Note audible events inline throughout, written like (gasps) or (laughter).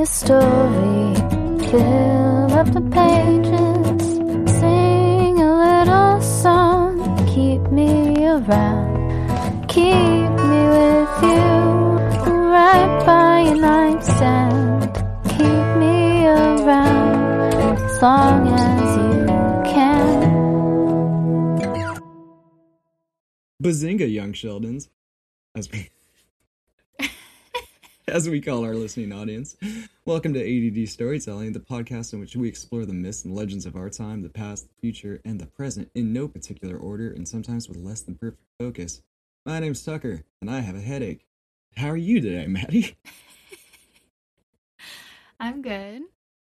a story. Fill up the pages. Sing a little song. Keep me around. Keep me with you. Right by your nightstand. Keep me around. As long as you can. Bazinga, young Sheldons, as we as we call our listening audience. Welcome to ADD Storytelling, the podcast in which we explore the myths and legends of our time, the past, the future, and the present in no particular order, and sometimes with less than perfect focus. My name's Tucker, and I have a headache. How are you today, Maddie? (laughs) I'm good.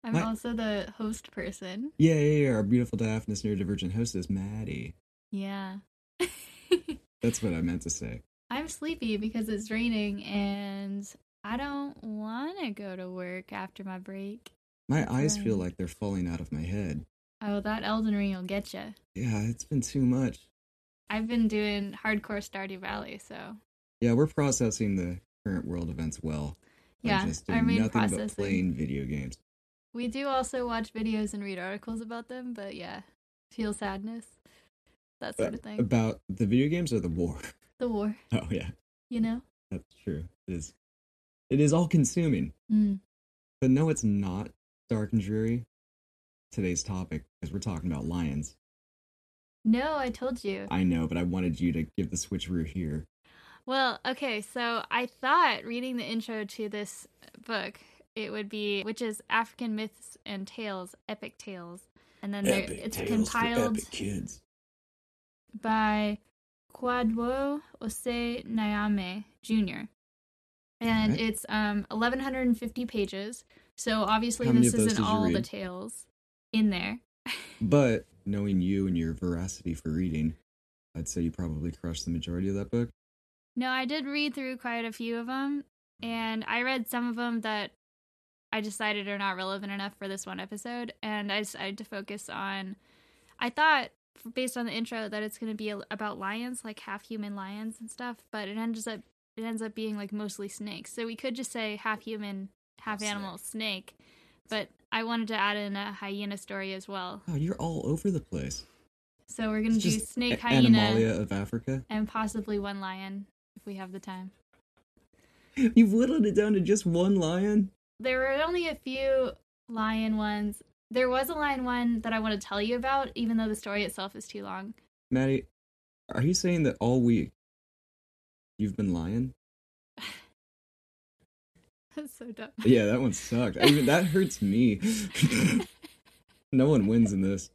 I'm My- also the host person. Yeah, yeah, yeah. Our beautiful diaphanous neurodivergent host is Maddie. Yeah. (laughs) That's what I meant to say. I'm sleepy because it's raining and I don't want to go to work after my break. My eyes feel like they're falling out of my head. Oh, that Elden Ring will get you. Yeah, it's been too much. I've been doing hardcore Stardew Valley, so Yeah, we're processing the current world events well. yeah, just our main nothing but processing. playing video games. We do also watch videos and read articles about them, but yeah, feel sadness, that sort of thing. About the video games or the war? the war, (laughs) Oh yeah, you know. that's true. It is. It is all consuming. Mm. But no, it's not dark and dreary. Today's topic, because we're talking about lions. No, I told you. I know, but I wanted you to give the switcheroo here. Well, okay, so I thought reading the intro to this book, it would be which is African myths and tales, epic tales, and then there, it's compiled kids. by Kwadwo Osei-Nyame Jr. And Alright. it's um 1150 pages. So obviously this isn't all the tales in there. (laughs) But knowing you and your veracity for reading, I'd say you probably crushed the majority of that book. No, I did read through quite a few of them, and I read some of them that I decided are not relevant enough for this one episode, and I decided to focus on. I thought, based on the intro, that it's going to be about lions, like half human lions and stuff, but it ends up it ends up being like mostly snakes. So we could just say half human, half Snake. animal, snake. But I wanted to add in a hyena story as well. Oh, you're all over the place. So we're going to It's do snake, A- hyena, Animalia of Africa. and possibly one lion if we have the time. (laughs) You've whittled it down to just one lion. there were only a few lion ones. There was a lion one that I want to tell you about, even though the story itself is too long. Maddie, are you saying that all week you've been lying? (sighs) That's so dumb. Yeah, that one sucked. I mean, that (laughs) hurts me. (laughs) no one wins in this.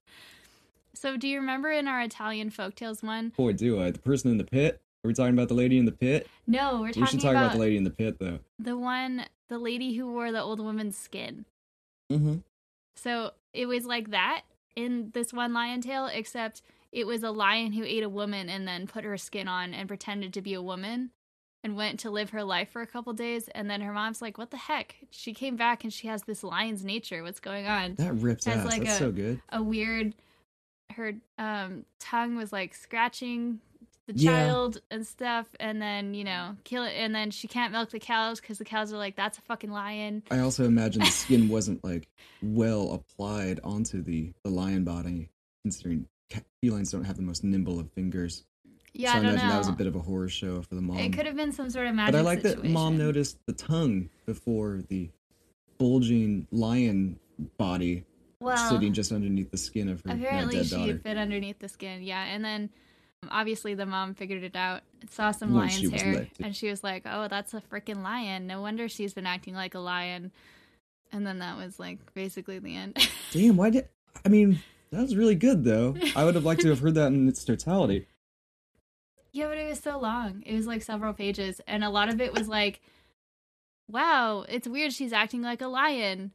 So, do you remember in our Italian folktales one? Boy, do I. The person in the pit? Are we talking about the lady in the pit? No, we're We should talk about, about the lady in the pit, though. the one, the lady who wore the old woman's skin. Mm-hmm. So it was like that in this one lion tale, except it was a lion who ate a woman and then put her skin on and pretended to be a woman and went to live her life for a couple days. And then her mom's like, What the heck? She came back and she has this lion's nature. What's going on? That rips ass. like That's a- so good. A weird, her um, tongue was like scratching the Yeah. child and stuff. And then, you know, kill it. And then she can't milk the cows because the cows are like, That's a fucking lion. I also imagine the (laughs) skin wasn't like well applied onto the, the lion body, considering felines don't have the most nimble of fingers. Yeah, so I, I don't imagine know. that was a bit of a horror show for the mom. it could have been some sort of magic but I like that mom noticed the tongue before the bulging lion body well, sitting just underneath the skin of her apparently dead she daughter. fit underneath the skin yeah and then um, obviously the mom figured it out saw some Once lion's hair and she was like oh that's a freaking lion no wonder she's been acting like a lion and then that was like basically the end (laughs) Damn, why did I mean that was really good though. I would have liked to have heard that in its totality. (laughs) yeah but it was so long it was like several pages and a lot of it was like wow it's weird she's acting like a lion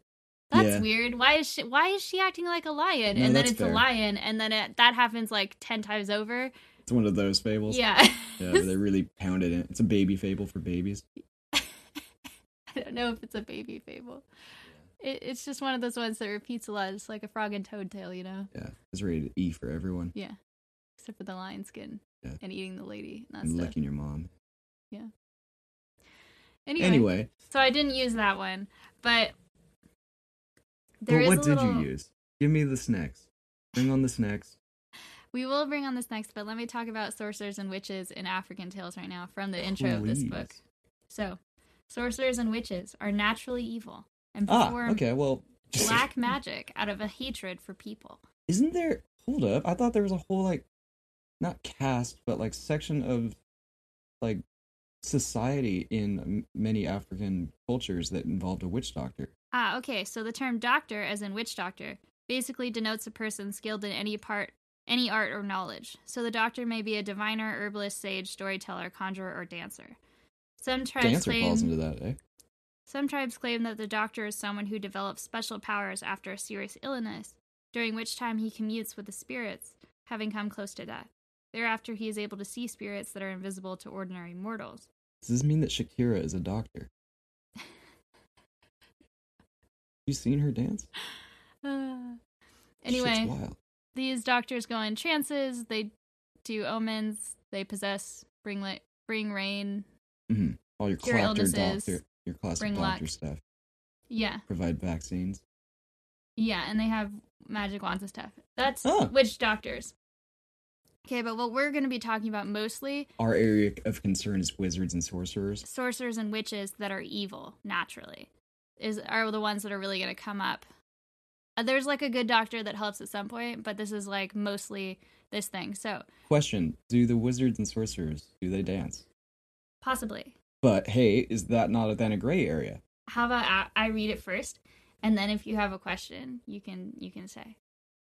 that's Yeah. weird why is she why is she acting like a lion No, and then it's fair. a lion and then it, that happens like 10 times over It's one of those fables. yeah Yeah, they really (laughs) pounded it. It's a baby fable for babies. (laughs) I don't know if it's a baby fable. It, it's just one of those ones that repeats a lot. It's like a frog and toad tale, you know? Yeah, it's rated E for everyone. Yeah. Except for the lion skin Yeah. and eating the lady and that and stuff. licking your mom. Yeah. Anyway, Anyway, so I didn't use that one, but There but what a did little- you use? Give me the snacks. Bring on the snacks. We will bring on this next, but let me talk about sorcerers and witches in African tales right now from the intro of this book. So, sorcerers and witches are naturally evil and Ah, okay. Well, black magic out of a hatred for people. isn't there? Hold up. I thought there was a whole like, not caste, but like section of, like, society in many African cultures that involved a witch doctor. Ah, okay. So the term doctor, as in witch doctor, basically denotes a person skilled in any part, any art or knowledge. So the doctor may be a diviner, herbalist, sage, storyteller, conjurer, or dancer. Some tribes Dancer claim falls into that, eh? Some tribes claim that the doctor is someone who develops special powers after a serious illness, during which time he commutes with the spirits, having come close to death. Thereafter, he is able to see spirits that are invisible to ordinary mortals. Does this mean that Shakira is a doctor? (laughs) you seen her dance? Uh, anyway, these doctors go in trances. They do omens. They possess, bring li- bring rain. hmm All your Cure illnesses, doctor, your classic bring doctor luck. stuff. Yeah, Provide vaccines. yeah, and they have magic wands and stuff. That's Oh. witch doctors. Okay, but what we're going to be talking about mostly Our area of concern is wizards and sorcerers. sorcerers and witches that are evil naturally is are the ones that are really going to come up. Uh, there's like a good doctor that helps at some point, but this is like mostly this thing. So Question: Do the wizards and sorcerers do they dance? possibly, But hey, is that not a then a gray area? how about I, I read it first, and then if you have a question, you can you can say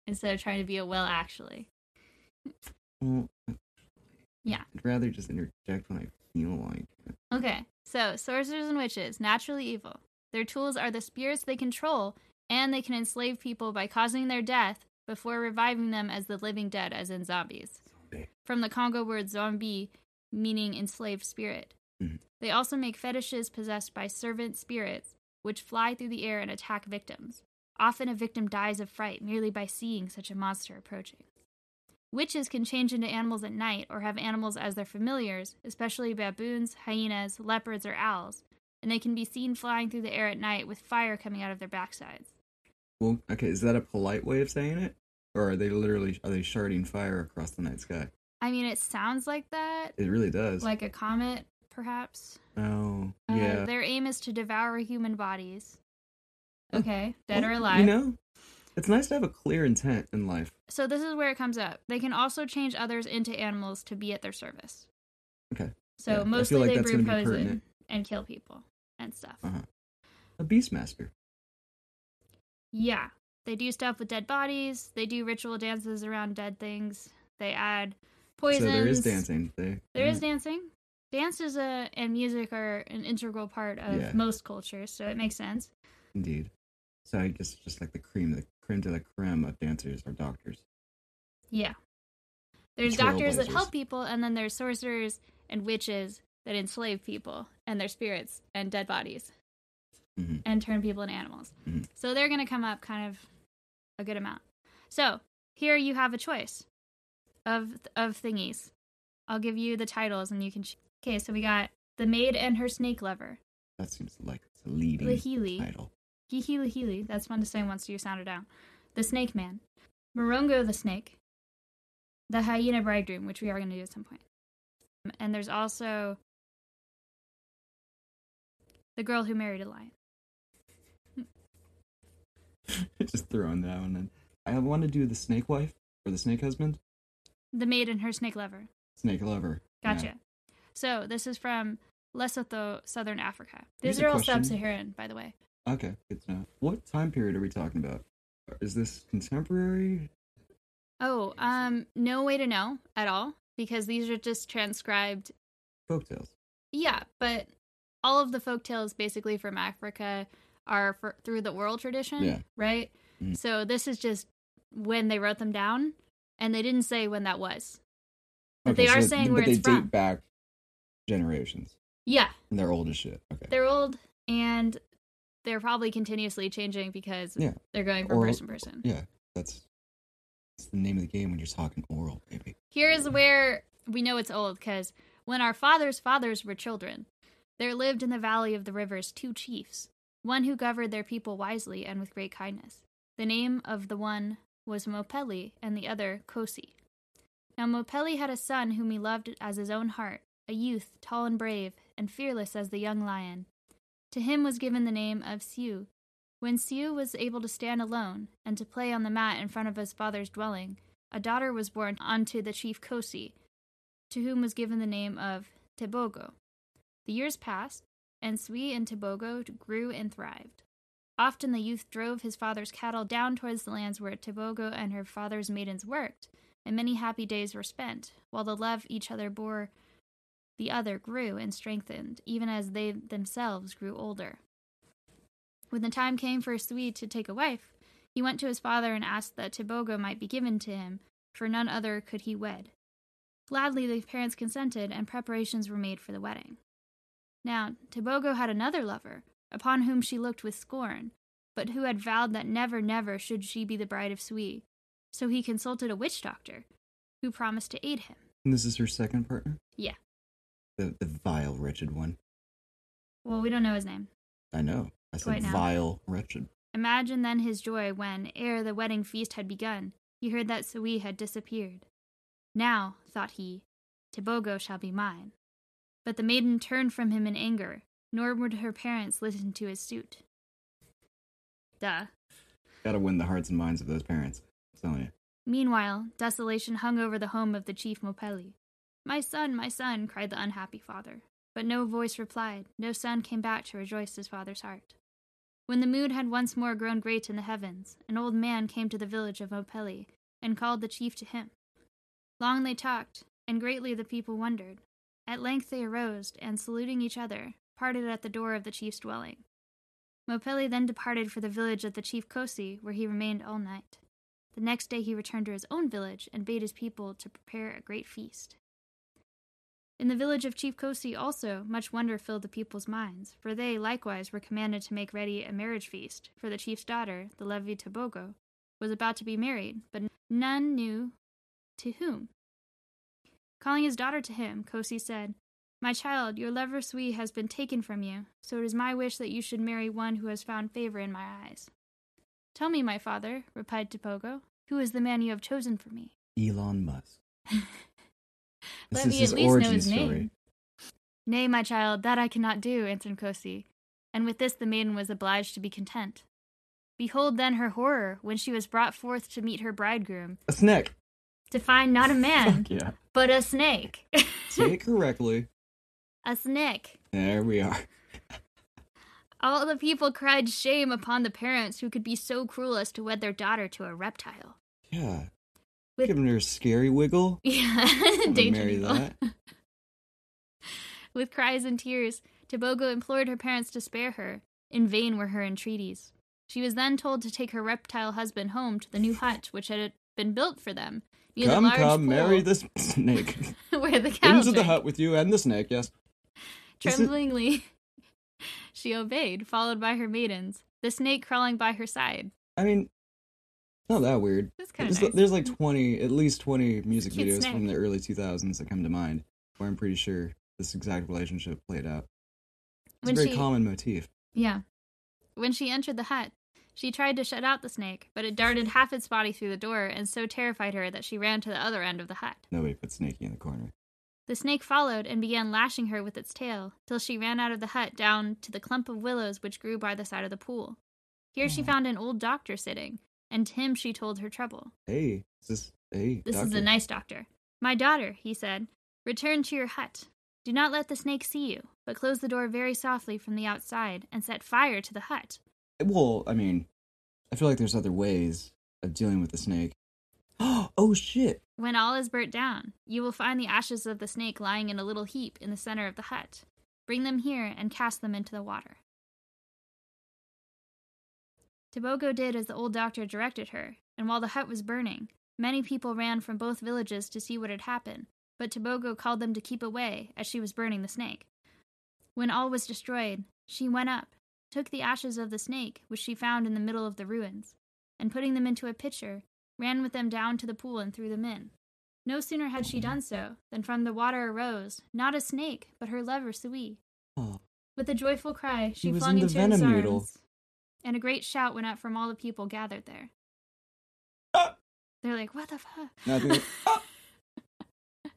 instead of trying to be a well actually. Well, Yeah. I'd rather just interject when I feel like it. Okay, so sorcerers and witches, naturally evil. Their tools are the spirits they control, and they can enslave people by causing their death before reviving them as the living dead, as in zombies. Zombie. From the Congo word zombie, meaning enslaved spirit. Mhm. They also make fetishes possessed by servant spirits, which fly through the air and attack victims. Often a victim dies of fright merely by seeing such a monster approaching. Witches can change into animals at night or have animals as their familiars, especially baboons, hyenas, leopards, or owls, and they can be seen flying through the air at night with fire coming out of their backsides. Well, okay, is that a polite way of saying it, or are they literally are they sharding fire across the night sky? I mean, it sounds like that, It really does. like a comet, perhaps. oh, Uh, yeah. Their aim is to devour human bodies. Okay, dead or alive. You know, it's nice to have a clear intent in life. So this is where it comes up. They can also change others into animals to be at their service. Okay. So Yeah, mostly like they brew poison and kill people and stuff. Uh-huh. A beastmaster. Yeah. They do stuff with dead bodies. They do ritual dances around dead things. They add poisons. So there is dancing. They, There is dancing. Dance is a and music are an integral part of Yeah. most cultures, so it makes sense. Indeed. So I guess just like the cream, the creme de la creme of dancers are doctors. Yeah. There's doctors that help people, and then there's sorcerers and witches that enslave people and their spirits and dead bodies hmm and turn people into animals. Mhm. So they're going to come up kind of a good amount. So here you have a choice of of thingies. I'll give you the titles and you can. Ch- okay, so we got the maid and her snake lover, That seems like it's a leading Lahili. title. Hihi Lahili. That's fun to say once you sound it out. The Snake Man, Morongo the Snake, the Hyena Bridegroom, which we are going to do at some point. And there's also the girl who married a lion. (laughs) just throwing that one in. I want to do the snake wife or the snake husband. The maid and her snake lover. Snake lover. Yeah. So this is from Lesotho, Southern Africa. These are all sub-Saharan, by the way. Okay, good to know. What time period are we talking about? Is this contemporary? Oh, um, no way to know at all because these are just transcribed. Folktales. Yeah, but all of the folk tales basically from Africa are for, through the oral tradition, Yeah. right? Mhm. So this is just when they wrote them down, and they didn't say when that was. But Okay, they are so- saying but where they it's date from. back generations, Yeah, and they're old as shit. Okay. they're old and they're probably continuously changing because Yeah. they're going from Oral- person to person. Yeah, that's that's the name of the game when you're talking oral, baby. Here's where we know it's old because when our fathers' fathers were children, there lived in the valley of the rivers two chiefs, one who governed their people wisely and with great kindness. The name of the one was Mopeli, and the other Kosi. Now Mopeli had a son whom he loved as his own heart, a youth, tall and brave, and fearless as the young lion. To him was given the name of Siu. When Siu was able to stand alone and to play on the mat in front of his father's dwelling, a daughter was born unto the chief Kosi, to whom was given the name of Tebogo. The years passed, and Sui and Tebogo grew and thrived. Often the youth drove his father's cattle down towards the lands where Tebogo and her father's maidens worked, and many happy days were spent, while the love each other bore the other grew and strengthened, even as they themselves grew older. When the time came for Sui to take a wife, he went to his father and asked that Tebogo might be given to him, for none other could he wed. Gladly the parents consented, and preparations were made for the wedding. Now, Tebogo had another lover, upon whom she looked with scorn, but who had vowed that never, never should she be the bride of Sui. So he consulted a witch doctor, who promised to aid him. And this is her second partner? Yeah. The, the vile, wretched one. Well, we don't know his name. I know. I said Right vile, wretched. Imagine then his joy when, ere the wedding feast had begun, he heard that Sui had disappeared. Now, thought he, Tebogo shall be mine. But the maiden turned from him in anger, nor would her parents listen to his suit. Duh. Gotta win the hearts and minds of those parents. I'm telling you. Meanwhile, desolation hung over the home of the chief Mopeli. My son, my son, cried the unhappy father. But no voice replied, no son came back to rejoice his father's heart. When the moon had once more grown great in the heavens, an old man came to the village of Mopeli and called the chief to him. Long they talked, and greatly the people wondered. At length they arose, and saluting each other, parted at the door of the chief's dwelling. Mopeli then departed for the village of the chief Kosi, where he remained all night. The next day he returned to his own village and bade his people to prepare a great feast. In the village of Chief Kosi also much wonder filled the people's minds, for they likewise were commanded to make ready a marriage feast, for the chief's daughter, the Levi Tobogo, was about to be married, but none knew to whom. Calling his daughter to him, Kosi said, My child, your lover Sui has been taken from you, so it is my wish that you should marry one who has found favor in my eyes. Tell me, my father, replied Tebogo, who is the man you have chosen for me? Elon Musk. (laughs) This Let me at least know his story. name. Nay, my child, that I cannot do, answered Kosi. And with this the maiden was obliged to be content. Behold then her horror when she was brought forth to meet her bridegroom, A snake. to find not a (laughs) man, yeah. but a snake. Say it (laughs) correctly. a snake. There we are. All the people cried shame upon the parents who could be so cruel as to wed their daughter to a reptile. Yeah. With- Giving her a scary wiggle. (laughs) Yeah, I'm gonna danger marry that. (laughs) With cries and tears, Tobogo implored her parents to spare her. In vain were her entreaties. She was then told to take her reptile husband home to the new hut which had been built for them. near the large come, marry this (laughs) snake. where the cow Into the hut with you and the snake, yes. Tremblingly, she obeyed, followed by her maidens, the snake crawling by her side. I mean, not that weird. Kind of There's, nice. there's like mm-hmm. 20, at least 20 music videos snake. from the early 2000s that come to mind where I'm pretty sure this exact relationship played out. It's When a very she- common motif. Yeah. When she entered the hut, she tried to shut out the snake, but it darted half its body through the door and so terrified her that she ran to the other end of the hut. Nobody put Snakey in the corner. The snake followed and began lashing her with its tail, till she ran out of the hut down to the clump of willows which grew by the side of the pool. Here she found an old doctor sitting, and to him she told her trouble. Hey, is this, hey, This is a nice doctor. My daughter, he said, return to your hut. Do not let the snake see you, but close the door very softly from the outside and set fire to the hut. Well, I mean, I feel like there's other ways of dealing with the snake. (gasps) oh shit! When all is burnt down, you will find the ashes of the snake lying in a little heap in the center of the hut. Bring them here and cast them into the water. Tobogo did as the old doctor directed her, and while the hut was burning, many people ran from both villages to see what had happened, but Tobogo called them to keep away as she was burning the snake. When all was destroyed, she went up, took the ashes of the snake, which she found in the middle of the ruins, and putting them into a pitcher, ran with them down to the pool and threw them in. No sooner had she done so than from the water arose not a snake, but her lover Sui. Oh, With a joyful cry, she flung in into his arms. And a great shout went up from all the people gathered there. Ah! They're like, "What the fuck?" Ah! (laughs)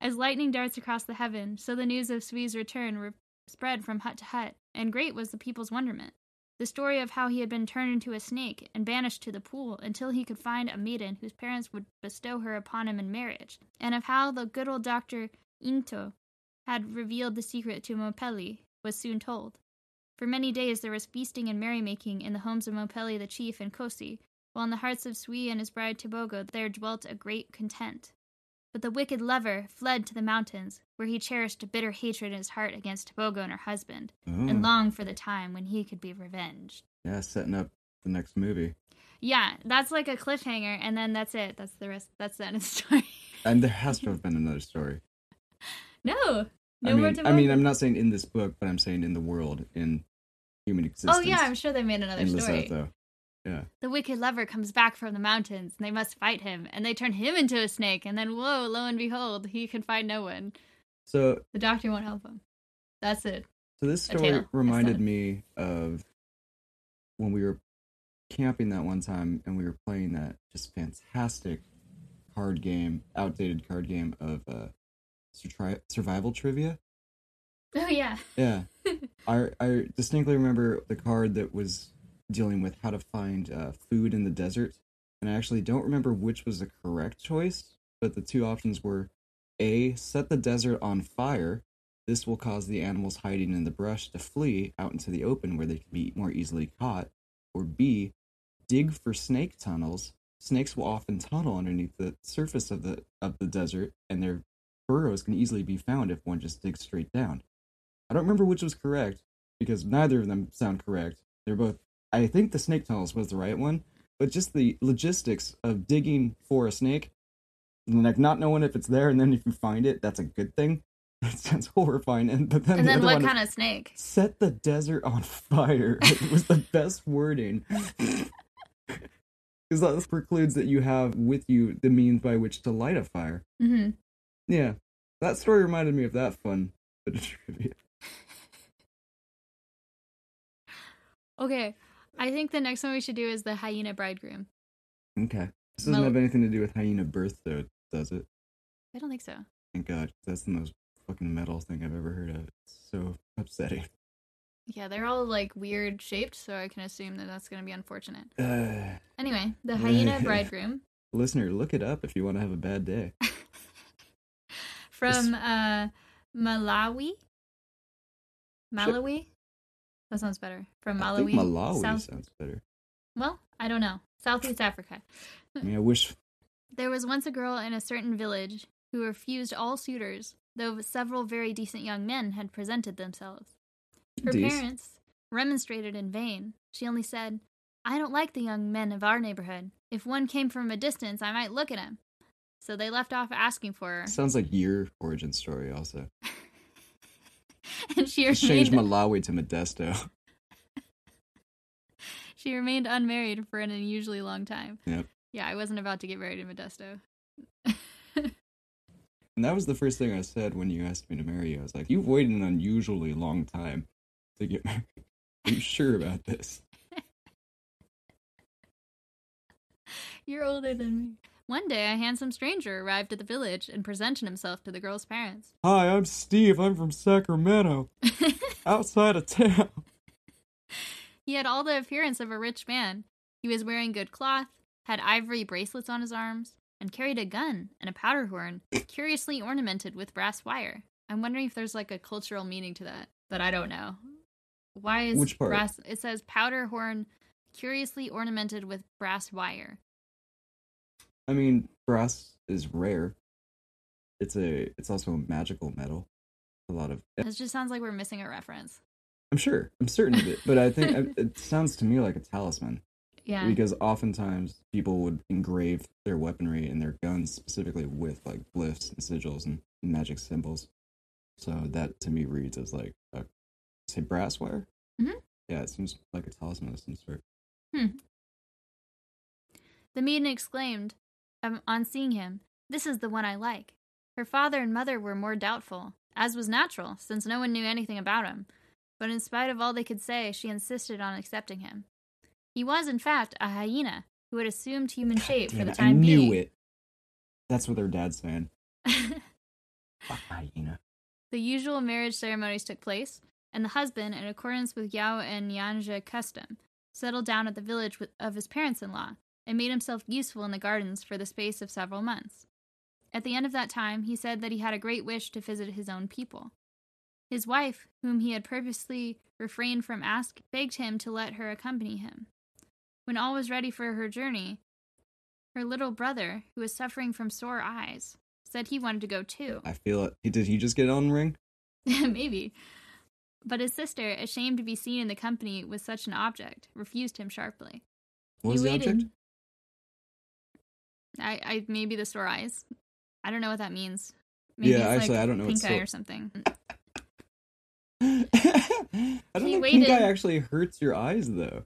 As lightning darts across the heaven, so the news of Sui's return re- spread from hut to hut, and great was the people's wonderment. The story of how he had been turned into a snake and banished to the pool until he could find a maiden whose parents would bestow her upon him in marriage, and of how the good old doctor Into had revealed the secret to Mopeli, was soon told. For many days there was feasting and merrymaking in the homes of Mopeli the chief and Kosi, while in the hearts of Sui and his bride Tibogo there dwelt a great content. But the wicked lover fled to the mountains, where he cherished a bitter hatred in his heart against Tibogo and her husband, Oh, and mm. longed for the time when he could be revenged. yeah, setting up the next movie. Yeah, that's like a cliffhanger, and then that's it. That's the rest. That's the end of the (laughs) story. And there has to have been another story. no I mean. I mean, I'm not saying in this book, but I'm saying in the world, in human existence. Oh yeah, I'm sure they made another in story. Lesotho. Yeah. The wicked lover comes back from the mountains, and they must fight him, and they turn him into a snake, and then whoa, lo and behold, he can find no one. So, The doctor won't help him. That's it. so this story reminded me of when we were camping that one time and we were playing that just fantastic card game, outdated card game of uh, surtri- survival trivia. Oh yeah. Yeah. (laughs) I I distinctly remember the card that was dealing with how to find uh, food in the desert, and I actually don't remember which was the correct choice, but the two options were A. Set the desert on fire. This will cause the animals hiding in the brush to flee out into the open where they can be more easily caught. Or B. Dig for snake tunnels. Snakes will often tunnel underneath the surface of the of the desert, and their burrows can easily be found if one just digs straight down. I don't remember which was correct because neither of them sound correct. They're both. I think the snake tunnels was the right one, but just the logistics of digging for a snake, and like not knowing if it's there, and then if you find it, that's a good thing. (laughs) That sounds horrifying. And but then And the then other what one kind of snake? set the desert on (laughs) fire it was the best wording (laughs) because that precludes that you have with you the means by which to light a fire hmm yeah. That story reminded me of that fun bit of (laughs) trivia. Okay. I think the next one we should do is the hyena bridegroom. okay. This doesn't have anything to do with hyena birth though does it? I don't think so. thank God, that's the most fucking metal thing i've ever heard of. It's so (laughs) upsetting. Yeah, they're all like weird shaped, so I can assume that that's going to be unfortunate. uh, Anyway, the (laughs) hyena bridegroom. Listener look it up if you want to have a bad day from uh, Malawi. Malawi? That sounds better. From Malawi. malawi South- sounds better Well, I don't know. Southeast Africa. i mean i wish There was once a girl in a certain village who refused all suitors, though several very decent young men had presented themselves. Her parents remonstrated in vain. She only said, I don't like the young men of our neighborhood. If one came from a distance, I might look at him. So they left off asking for her. Sounds like your origin story also. (laughs) and she Just changed remained, Malawi to Modesto. (laughs) she remained unmarried for an unusually long time. Yep. Yeah, I wasn't about to get married in Modesto. And that was the first thing I said when you asked me to marry you. I was like, You've waited an unusually long time to get married. Are you sure about this? (laughs) You're older than me. One day, a handsome stranger arrived at the village and presented himself to the girl's parents. (laughs) Hi, I'm Steve. I'm from Sacramento, outside of town. He had all the appearance of a rich man. He was wearing good cloth, had ivory bracelets on his arms, and carried a gun and a powder horn curiously ornamented with brass wire. I'm wondering if there's like a cultural meaning to that, but I don't know. Why is Which part? brass? It says powder horn curiously ornamented with brass wire. I mean, brass is rare. It's a. It's also a magical metal. A lot of. This just sounds like we're missing a reference. I'm sure. I'm certain of it. But I think it (laughs) sounds to me like a talisman. Yeah. because oftentimes people would engrave their weaponry and their guns specifically with like glyphs and sigils and magic symbols. So that to me reads as like a say brass wire. Mhm. Yeah, it seems like a talisman of some sort. The maiden exclaimed, on seeing him, This is the one I like. Her father and mother were more doubtful, as was natural, since no one knew anything about him. But in spite of all they could say, she insisted on accepting him. He was, in fact, a hyena who had assumed human shape for the time I knew being. it. That's what their dad's saying. (laughs) Fuck hyena. the usual marriage ceremonies took place, and the husband, in accordance with Yao and Nyanja custom, settled down at the village of his parents in law and made himself useful in the gardens for the space of several months. At the end of that time, he said that he had a great wish to visit his own people. His wife, whom he had purposely refrained from asking, begged him to let her accompany him. When all was ready for her journey, her little brother, who was suffering from sore eyes, said he wanted to go too. I feel it. Did he just get on ring? (laughs) Maybe. But his sister, ashamed to be seen in the company with such an object, refused him sharply. What was he the waited. object? I, I maybe the sore eyes. I don't know what that means. Maybe Yeah, actually, like I don't know what Pink eye or something. (laughs) I don't He think pink eye actually hurts your eyes though.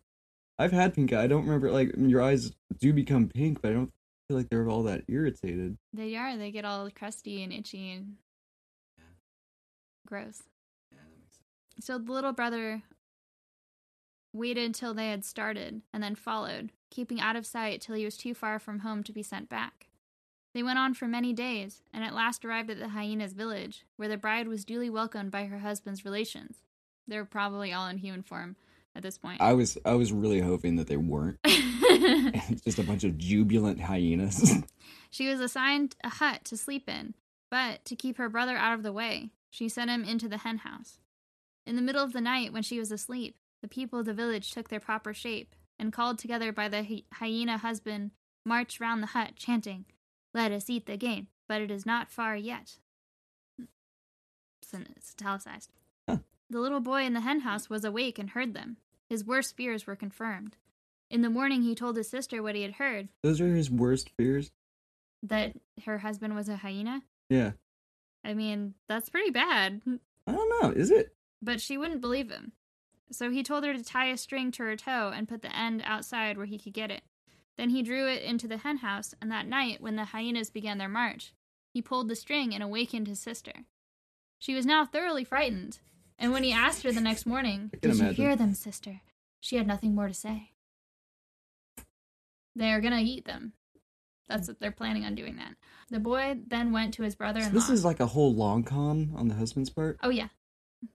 I've had pink eye. I don't remember like your eyes do become pink, but I don't feel like they're all that irritated. They are. They get all crusty and itchy and gross. So the little brother waited until they had started and then followed, keeping out of sight till he was too far from home to be sent back. They went on for many days, and at last arrived at the hyena's village, where the bride was duly welcomed by her husband's relations. They were probably all in human form at this point. I was I was really hoping that they weren't. (laughs) (laughs) Just a bunch of jubilant hyenas. (laughs) She was assigned a hut to sleep in, but to keep her brother out of the way, she sent him into the hen house. In the middle of the night, when she was asleep, the people of the village took their proper shape, and called together by the hy- hyena husband, marched round the hut, chanting, Let us eat the game, but it is not far yet. It's, it's italicized. Huh. The little boy in the hen house was awake and heard them. His worst fears were confirmed. In the morning, he told his sister what he had heard, Those are his worst fears. that her husband was a hyena. Yeah. I mean, that's pretty bad. I don't know. Is it? But she wouldn't believe him. So he told her to tie a string to her toe and put the end outside where he could get it. Then he drew it into the hen house, and that night, when the hyenas began their march, he pulled the string and awakened his sister. She was now thoroughly frightened, and when he asked her the next morning, Did you hear them, sister? She had nothing more to say. They are gonna eat them. That's what they're planning on doing that. The boy then went to his brother in law. this is like a whole long con on the husband's part, Oh yeah.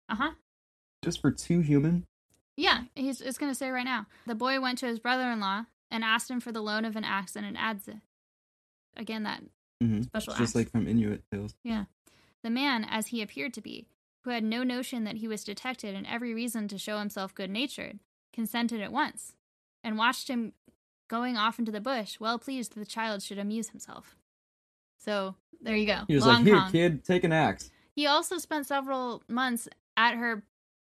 Uh huh. Just for two human. Yeah, he's it's gonna say right now. The boy went to his brother-in-law and asked him for the loan of an axe and an adze. Again, that Mm-hmm. special Just axe. like from Inuit tales. yeah. The man, as he appeared to be, who had no notion that he was detected and every reason to show himself good-natured, consented at once, and watched him going off into the bush, well pleased that the child should amuse himself. So there you go. He was Long like, "Here, Kong. kid, take an axe." He also spent several months at her.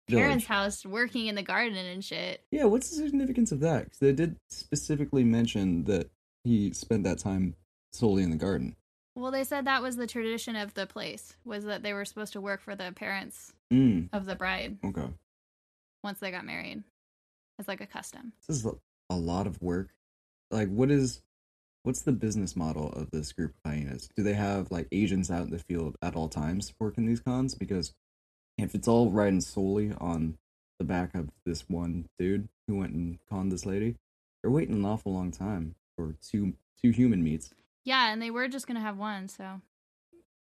Parents' house working in the garden and shit. Yeah, what's the significance of that? Because they did specifically mention that he spent that time solely in the garden. Well, they said that was the tradition of the place, was that they were supposed to work for the parents Mm, of the bride okay. once they got married. It's like a custom. This is a- a lot of work. Like, what is, what's the business model of this group of hyenas? Do they have like agents out in the field at all times working these cons? Because if it's all riding solely on the back of this one dude who went and conned this lady, they're waiting an awful long time for two two human meets. Yeah, and they were just gonna have one, so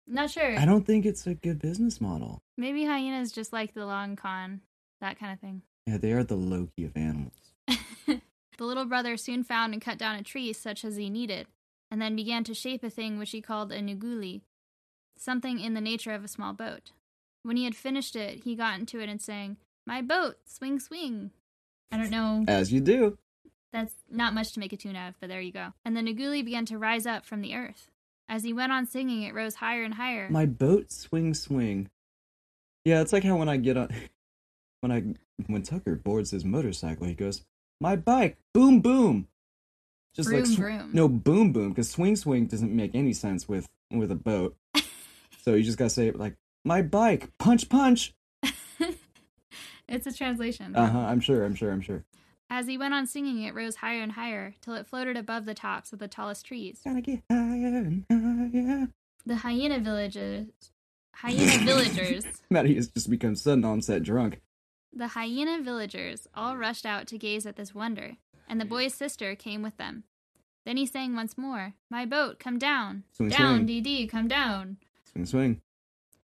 not sure. I don't think it's a good business model. Maybe hyenas just like the long con, that kind of thing. Yeah, they are the Loki of animals. (laughs) The little brother soon found and cut down a tree such as he needed, and then began to shape a thing which he called a nuguli, something in the nature of a small boat. When he had finished it, he got into it and sang, My boat, swing, swing. I don't know. As you do. That's not much to make a tune out of, but there you go. And the nuguli began to rise up from the earth. As he went on singing, it rose higher and higher. My boat swing swing. Yeah, it's like how when I get on (laughs) when I when Tucker boards his motorcycle, he goes, "My bike, boom boom." Just like sw- no boom boom because swing swing doesn't make any sense with with a boat. (laughs) so you just gotta say it like my bike, punch punch. (laughs) it's a translation. Uh huh. I'm sure. I'm sure. I'm sure. As he went on singing, it rose higher and higher till it floated above the tops of the tallest trees. Gotta get higher and higher. The hyena villages hyena villagers, (laughs) Maddie has just become sudden onset drunk. the hyena villagers all rushed out to gaze at this wonder, and the boy's sister came with them. Then he sang once more, My boat, come down. Swing, down, swing. Dee Dee, come down. Swing, swing.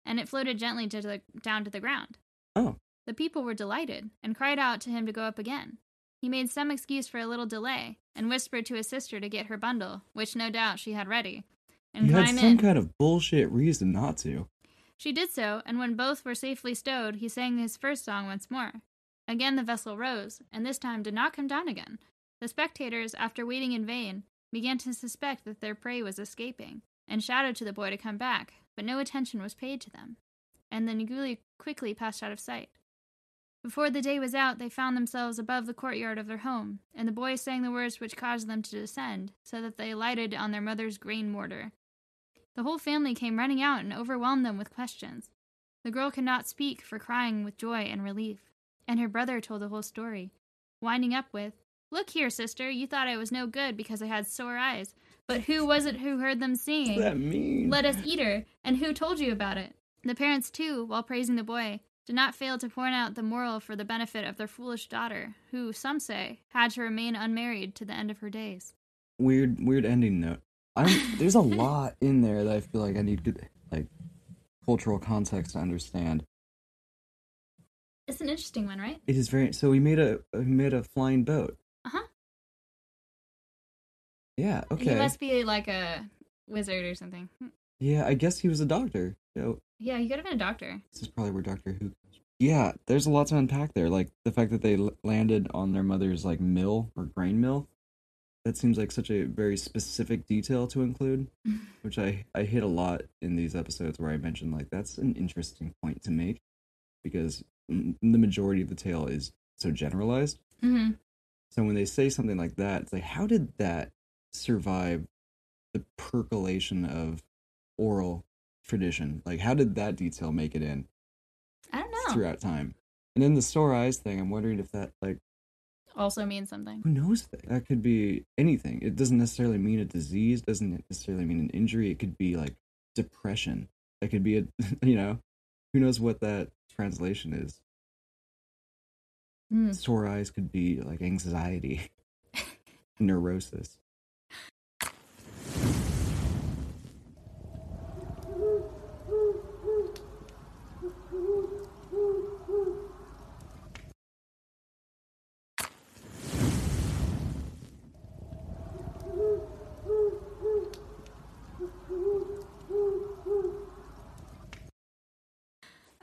And it floated gently to the, down to the ground. Oh, The people were delighted and cried out to him to go up again. He made some excuse for a little delay and whispered to his sister to get her bundle, which no doubt she had ready, and you had some in. kind of bullshit reason not to. She did so, and when both were safely stowed, he sang his first song once more. Again the vessel rose, and this time did not come down again. The spectators, after waiting in vain, began to suspect that their prey was escaping, and shouted to the boy to come back, but no attention was paid to them. And the Nguli quickly passed out of sight. Before the day was out, they found themselves above the courtyard of their home, and the boy sang the words which caused them to descend, so that they alighted on their mother's grain mortar. The whole family came running out and overwhelmed them with questions. The girl could not speak for crying with joy and relief, and her brother told the whole story, winding up with, Look here, sister, you thought I was no good because I had sore eyes, but who was it who heard them What singing? does that mean? Let us eat her, and who told you about it? The parents, too, while praising the boy, did not fail to point out the moral for the benefit of their foolish daughter, who, some say, had to remain unmarried to the end of her days. weird, weird ending note. I'm, (laughs) there's a lot in there that I feel like I need good, like, cultural context to understand. It's an interesting one, right? It is very. So we made a we made a flying boat. Yeah. He Okay. must be like a wizard or something. Yeah. I guess he was a doctor. So Yeah, he could have been a doctor. this is probably where Doctor Who. comes from. Yeah. There's a lot to unpack there. Like the fact that they landed on their mother's like mill or grain mill. That seems like such a very specific detail to include, (laughs) which I I hit a lot in these episodes where I mentioned like that's an interesting point to make, because the majority of the tale is so generalized. Mm-hmm. So when they say something like that, it's like, how did that survive the percolation of oral tradition? Like, how did that detail make it in I don't know. throughout time? And then the sore eyes thing, I'm wondering if that, like, Also means something. who knows? That, that could be anything. It doesn't necessarily mean a disease, doesn't necessarily mean an injury. It could be like depression. That could be a, (laughs) you know, who knows what that translation is. Mm. Sore eyes could be like anxiety, (laughs) (laughs) neurosis.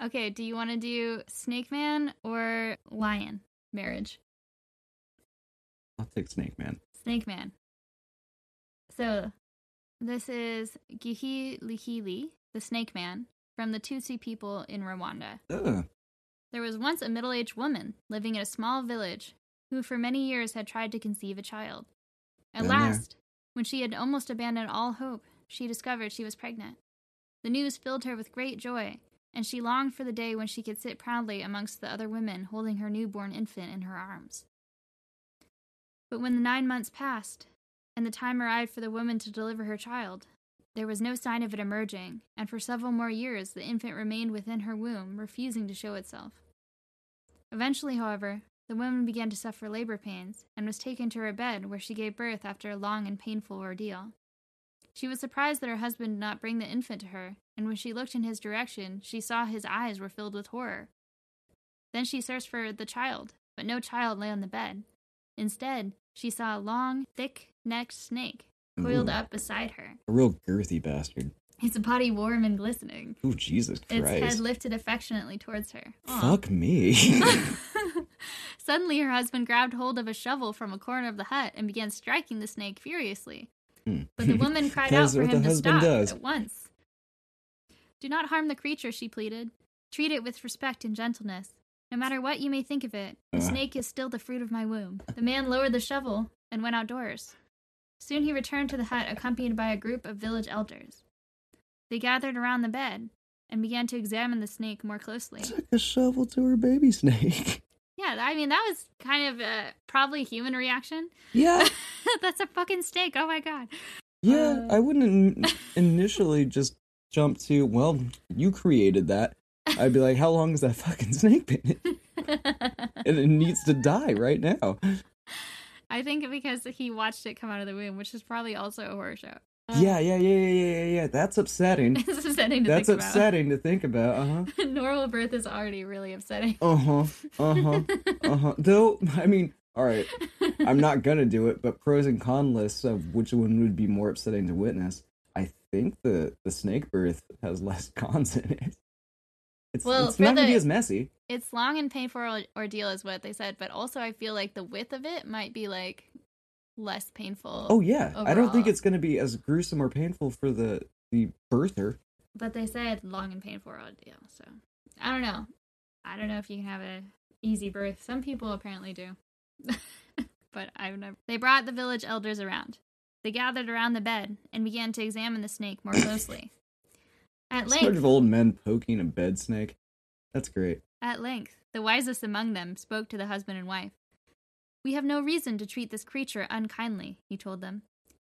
Okay, do you want to do Snake Man or Lion marriage? I'll take Snake Man. Snake Man. So, this is Gihi Lihili, the Snake Man, from the Tutsi people in Rwanda. Ugh. There was once a middle aged woman living in a small village who for many years had tried to conceive a child. At Been there. last, when she had almost abandoned all hope, she discovered she was pregnant. The news filled her with great joy, and she longed for the day when she could sit proudly amongst the other women holding her newborn infant in her arms. But when the nine months passed, and the time arrived for the woman to deliver her child, there was no sign of it emerging, and for several more years the infant remained within her womb, refusing to show itself. Eventually, however, the woman began to suffer labor pains and was taken to her bed, where she gave birth after a long and painful ordeal. She was surprised that her husband did not bring the infant to her, and when she looked in his direction, she saw his eyes were filled with horror. Then she searched for the child, but no child lay on the bed. Instead, she saw a long, thick necked snake coiled Ooh. up beside her, A real girthy bastard. its body warm and glistening, Oh Jesus Christ. its head lifted affectionately towards her. Aw. Fuck me. (laughs) Suddenly, her husband grabbed hold of a shovel from a corner of the hut and began striking the snake furiously. Hmm. But the woman cried (laughs) out for him to stop does. at once. Do not harm the creature, she pleaded. Treat it with respect and gentleness. No matter what you may think of it, the snake is still the fruit of my womb. The man lowered the shovel and went outdoors. Soon he returned to the hut accompanied by a group of village elders. They gathered around the bed and began to examine the snake more closely. Took a shovel to her baby snake. (laughs) Yeah, I mean that was kind of a probably human reaction. Yeah, (laughs) That's a fucking snake. Oh my god. yeah. Uh. I wouldn't (laughs) initially just jump to, well, you created that. I'd be like, how long has that fucking snake been? (laughs) and it needs to die right now. I think because he watched it come out of the womb, which is probably also a horror show. Yeah, yeah, yeah, yeah, yeah, yeah, yeah. That's upsetting. (laughs) It's upsetting to That's think upsetting to think about. Uh huh. (laughs) Normal birth is already really upsetting. Uh huh. Uh huh. Uh huh. Though, I mean, all right, I'm not gonna do it, but pros and con lists of which one would be more upsetting to witness. I think the the snake birth has less (laughs) cons in it. It's, Well, it's not gonna be as messy. It's long and painful or- ordeal, is what they said, but also I feel like the width of it might be like less painful. Oh yeah, I don't think it's gonna be as gruesome or painful for the the birther. But they said long and painful ordeal, so I don't know. I don't know if you can have a easy birth. Some people apparently do, (laughs) but I've never. They brought the village elders around. They gathered around the bed and began to examine the snake more closely. (laughs) At length, of old men poking a bed snake. That's great. At length, the wisest among them spoke to the husband and wife. We have no reason to treat this creature unkindly, he told them.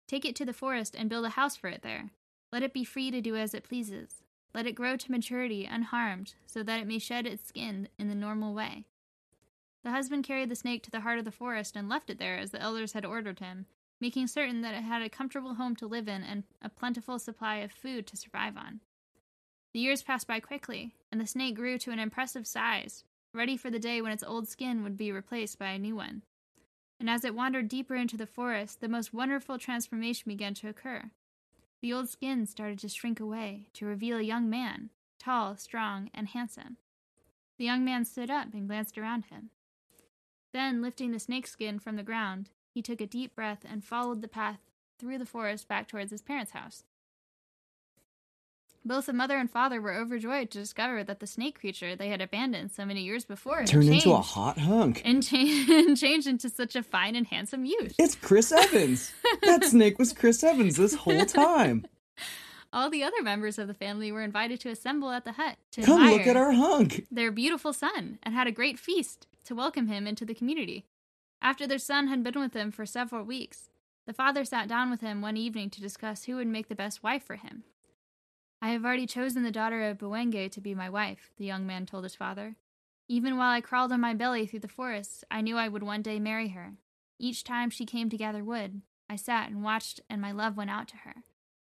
Take it to the forest and build a house for it there. Let it be free to do as it pleases. Let it grow to maturity unharmed, so that it may shed its skin in the normal way. The husband carried the snake to the heart of the forest and left it there as the elders had ordered him, making certain that it had a comfortable home to live in and a plentiful supply of food to survive on. The years passed by quickly, and the snake grew to an impressive size, ready for the day when its old skin would be replaced by a new one. And as it wandered deeper into the forest, the most wonderful transformation began to occur. The old skin started to shrink away to reveal a young man, tall, strong, and handsome. The young man stood up and glanced around him. Then, lifting the snake skin from the ground, he took a deep breath and followed the path through the forest back towards his parents' house. Both the mother and father were overjoyed to discover that the snake creature they had abandoned so many years before had Turned into a hot hunk. and, cha- (laughs) and changed into such a fine and handsome youth. It's Chris Evans. that snake was Chris Evans this whole time. (laughs) All the other members of the family were invited to assemble at the hut to Come look at our hunk. their beautiful son and had a great feast to welcome him into the community. After their son had been with them for several weeks, the father sat down with him one evening to discuss who would make the best wife for him. I have already chosen the daughter of Buenge to be my wife, the young man told his father. Even while I crawled on my belly through the forest, I knew I would one day marry her. Each time she came to gather wood, I sat and watched, and my love went out to her.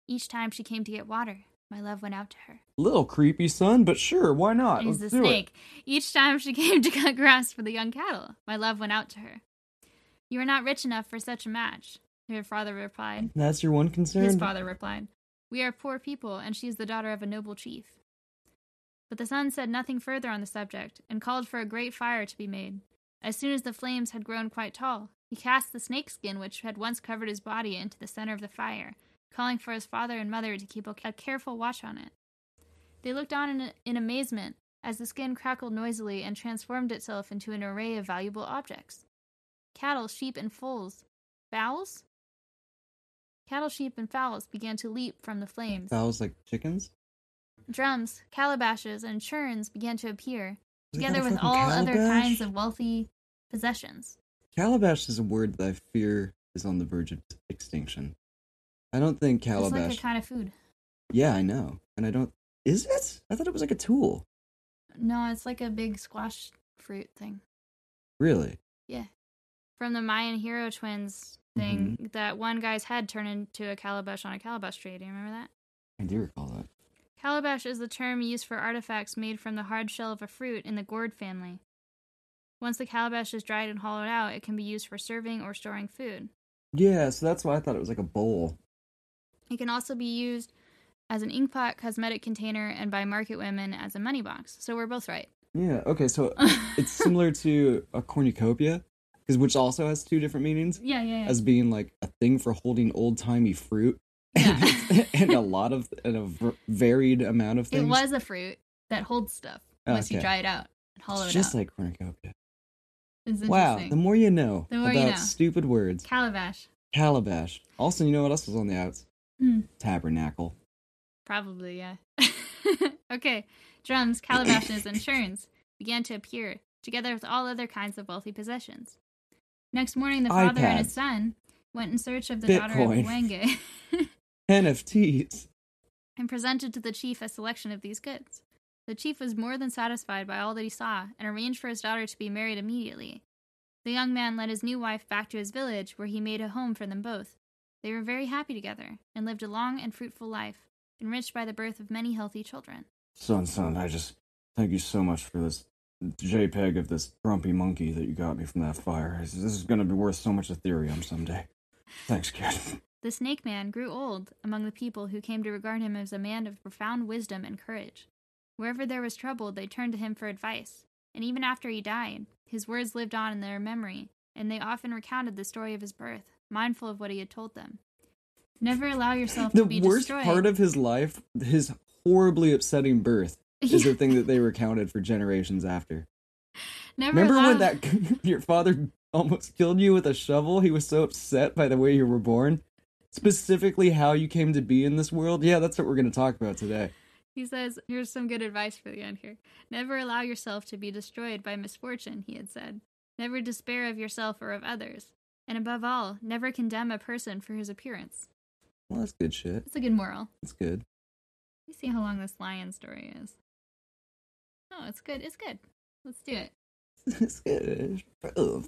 Each time she came to get water, my love went out to her. Little creepy son, but sure, why not? He's Let's the snake. Each time she (laughs) came to cut grass for the young cattle, my love went out to her. You are not rich enough for such a match, her father replied. That's your one concern. His father replied, We are poor people, and she is the daughter of a noble chief. But the son said nothing further on the subject, and called for a great fire to be made. As soon as the flames had grown quite tall, he cast the snake skin which had once covered his body into the center of the fire, calling for his father and mother to keep a a careful watch on it. They looked on in, in amazement as the skin crackled noisily and transformed itself into an array of valuable objects cattle, sheep, and foals. Fowls? Cattle, sheep, and fowls began to leap from the flames. Fowls like chickens? Drums, calabashes, and churns began to appear, Is together with all other kinds of wealthy possessions. Calabash is a word that I fear is on the verge of extinction. I don't think calabash. It's calabash. like a kind of food. Yeah, I know. And I don't. Is it? I thought it was like a tool. No, it's like a big squash fruit thing. Really? Yeah. From the Mayan hero twins thing, Mm-hmm. that one guy's head turned into a calabash on a calabash tree. Do you remember that? I do recall that. Calabash is the term used for artifacts made from the hard shell of a fruit in the gourd family. Once the calabash is dried and hollowed out, it can be used for serving or storing food. Yeah, so that's why I thought it was like a bowl. It can also be used as an inkpot, cosmetic container, and by market women as a money box. So we're both right. Yeah. Okay. So (laughs) it's similar to a cornucopia, because which also has two different meanings yeah, yeah, yeah. as being like a thing for holding old timey fruit. Yeah. (laughs) and a lot of and a varied amount of things. it was a fruit that holds stuff once you dry it out and hollow It's it just out. like cornucopia. Wow, the more you know more about you know. stupid words. Calabash. Calabash. Also, you know what else was on the outs? Hmm. Tabernacle. Probably, yeah. (laughs) okay. Drums, calabashes, and (coughs) churns began to appear, together with all other kinds of wealthy possessions. Next morning, the father and his son went in search of the daughter of Bitcoin. Wenge. (laughs) (laughs) NFTs. and presented to the chief a selection of these goods. The chief was more than satisfied by all that he saw and arranged for his daughter to be married immediately. The young man led his new wife back to his village, where he made a home for them both. They were very happy together and lived a long and fruitful life, enriched by the birth of many healthy children. Son, son, I just thank you so much for this JPEG of this grumpy monkey that you got me from that fire. This is going to be worth so much Ethereum someday. Thanks, kid. The snake man grew old among the people who came to regard him as a man of profound wisdom and courage. Wherever there was trouble, they turned to him for advice, and even after he died, his words lived on in their memory, and they often recounted the story of his birth, mindful of what he had told them. Never allow yourself The to be destroyed. the worst part of his life, his horribly upsetting birth, is the thing that they recounted for generations after. (laughs) Never Remember allow- when that (laughs) your father almost killed you with a shovel? He was so upset by the way you were born. Specifically, how you came to be in this world. Yeah, that's what we're going to talk about today. He says, Here's some good advice for the end here. Never allow yourself to be destroyed by misfortune, he had said. Never despair of yourself or of others. And above all, never condemn a person for his appearance. Well, that's good shit. It's a good moral. It's good. Let me see how long this lion story is. Oh, it's good. It's good. Let's do it. (laughs) it's good. Proof.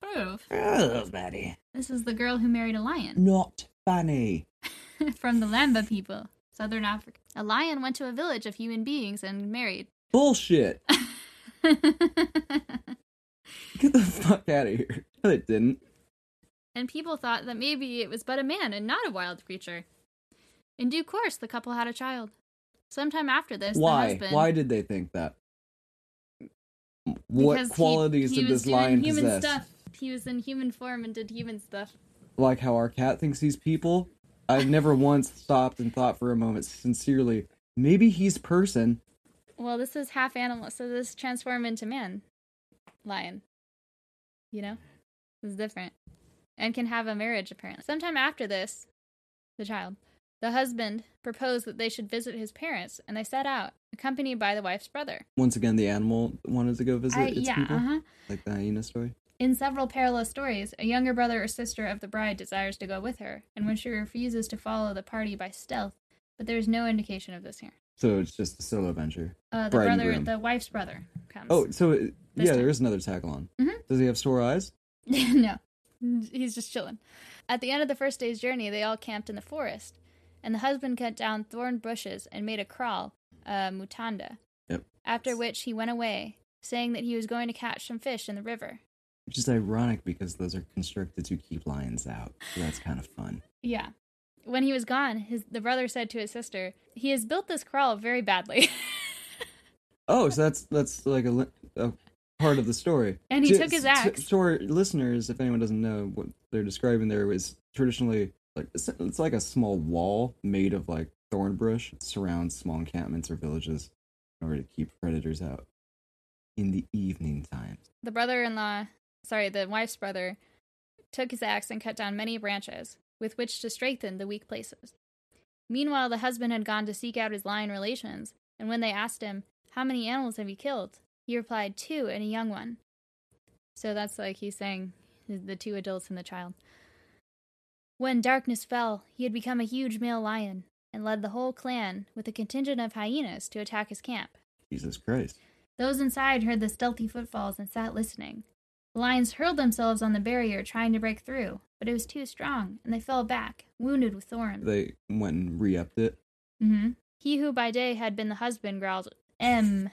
Proof. Proof, buddy. This is the girl who married a lion Not funny. (laughs) from the Lamba people, southern Africa. A lion went to a village of human beings and married. Bullshit. (laughs) Get the fuck out of here. No, it didn't. and people thought that maybe it was but a man and not a wild creature. In due course, the couple had a child. Sometime after this, the Why? husband, Why did they think that? What because qualities he did this lion human possess? Stuff. He was in human form and did human stuff. Like how our cat thinks he's people? I've never (laughs) once stopped and thought for a moment sincerely, maybe he's person. Well, this is half animal, so this transform into man lion. You know, this is different, and can have a marriage apparently. Sometime after this, the child, the husband proposed that they should visit his parents, and they set out, accompanied by the wife's brother. Once again, the animal wanted to go visit I- its yeah, people, uh huh. like the hyena story. In several parallel stories, a younger brother or sister of the bride desires to go with her, and when she refuses to follow the party by stealth, but there is no indication of this here. So it's just a solo venture. Uh, the Bride brother, the wife's brother, comes. Oh, so it, yeah, time. there is another tag along. Mhm. Does he have sore eyes? (laughs) no, he's just chilling. At the end of the first day's journey, they all camped in the forest, and the husband cut down thorn bushes and made a kraal, a mutanda. Yep. After which he went away, saying that he was going to catch some fish in the river. Which is ironic because those are constructed to keep lions out. So that's kind of fun. Yeah. When he was gone, his the brother said to his sister, "He has built this kraal very badly." (laughs) Oh, so that's that's like a, a part of the story. And he Ju- took his axe. To our listeners, if anyone doesn't know what they're describing, there is traditionally like it's, it's like a small wall made of like thorn bush. Surrounds small encampments or villages in order to keep predators out in the evening times. the brother-in-law, sorry, the wife's brother, took his axe and cut down many branches with which to strengthen the weak places. Meanwhile, the husband had gone to seek out his lion relations, and when they asked him, "How many animals have you killed?" he replied, two and a young one." So that's like he's saying the two adults and the child. When darkness fell, he had become a huge male lion and led the whole clan with a contingent of hyenas to attack his camp. Jesus Christ. Those inside heard the stealthy footfalls and sat listening. The lions hurled themselves on the barrier trying to break through, but it was too strong, and they fell back, wounded with thorns. They went and re-upped it. Mm-hmm. He who by day had been the husband growled M,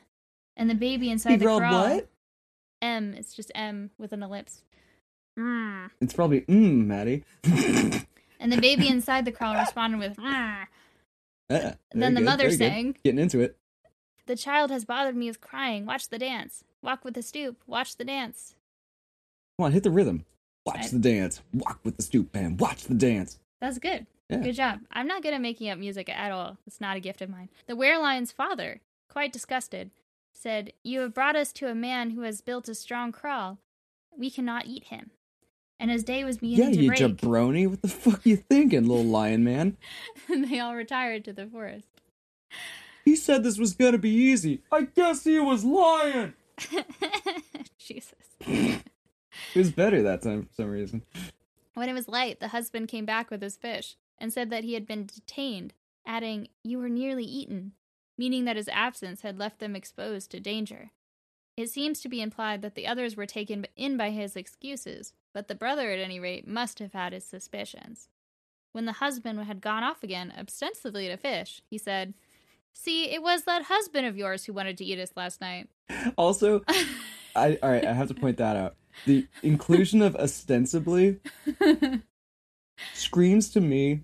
and the baby inside He the growled what? M. It's just M with an ellipse. Mm. It's probably mm, Maddie. (laughs) And the baby inside the kraal responded with "Mm." Yeah, Then the good, mother good. sang, Getting into it. The child has bothered me with crying. Watch the dance. Walk with the stoop. Watch the dance. Come on, hit the rhythm. Watch Right. the dance. Walk with the stoop and watch the dance. That's good. Yeah. Good job. I'm not good at making up music at all. It's not a gift of mine. The werelion's father, quite disgusted, said, You have brought us to a man who has built a strong kraal. We cannot eat him. And his day was Yeah, beginning you to break, jabroni. What the fuck you thinking, little lion man? (laughs) And they all retired to the forest. He said this was gonna be easy. I guess he was lying. (laughs) Jesus. It was better that time for some reason. When it was light, the husband came back with his fish and said that he had been detained adding, You were nearly eaten, meaning that his absence had left them exposed to danger. It seems to be implied that the others were taken in by his excuses, but the brother, at any rate, must have had his suspicions. When the husband had gone off again, ostensibly to fish, he said, See, it was that husband of yours who wanted to eat us last night. (laughs) Also, I all right, I have to point that out. The inclusion of ostensibly (laughs) screams to me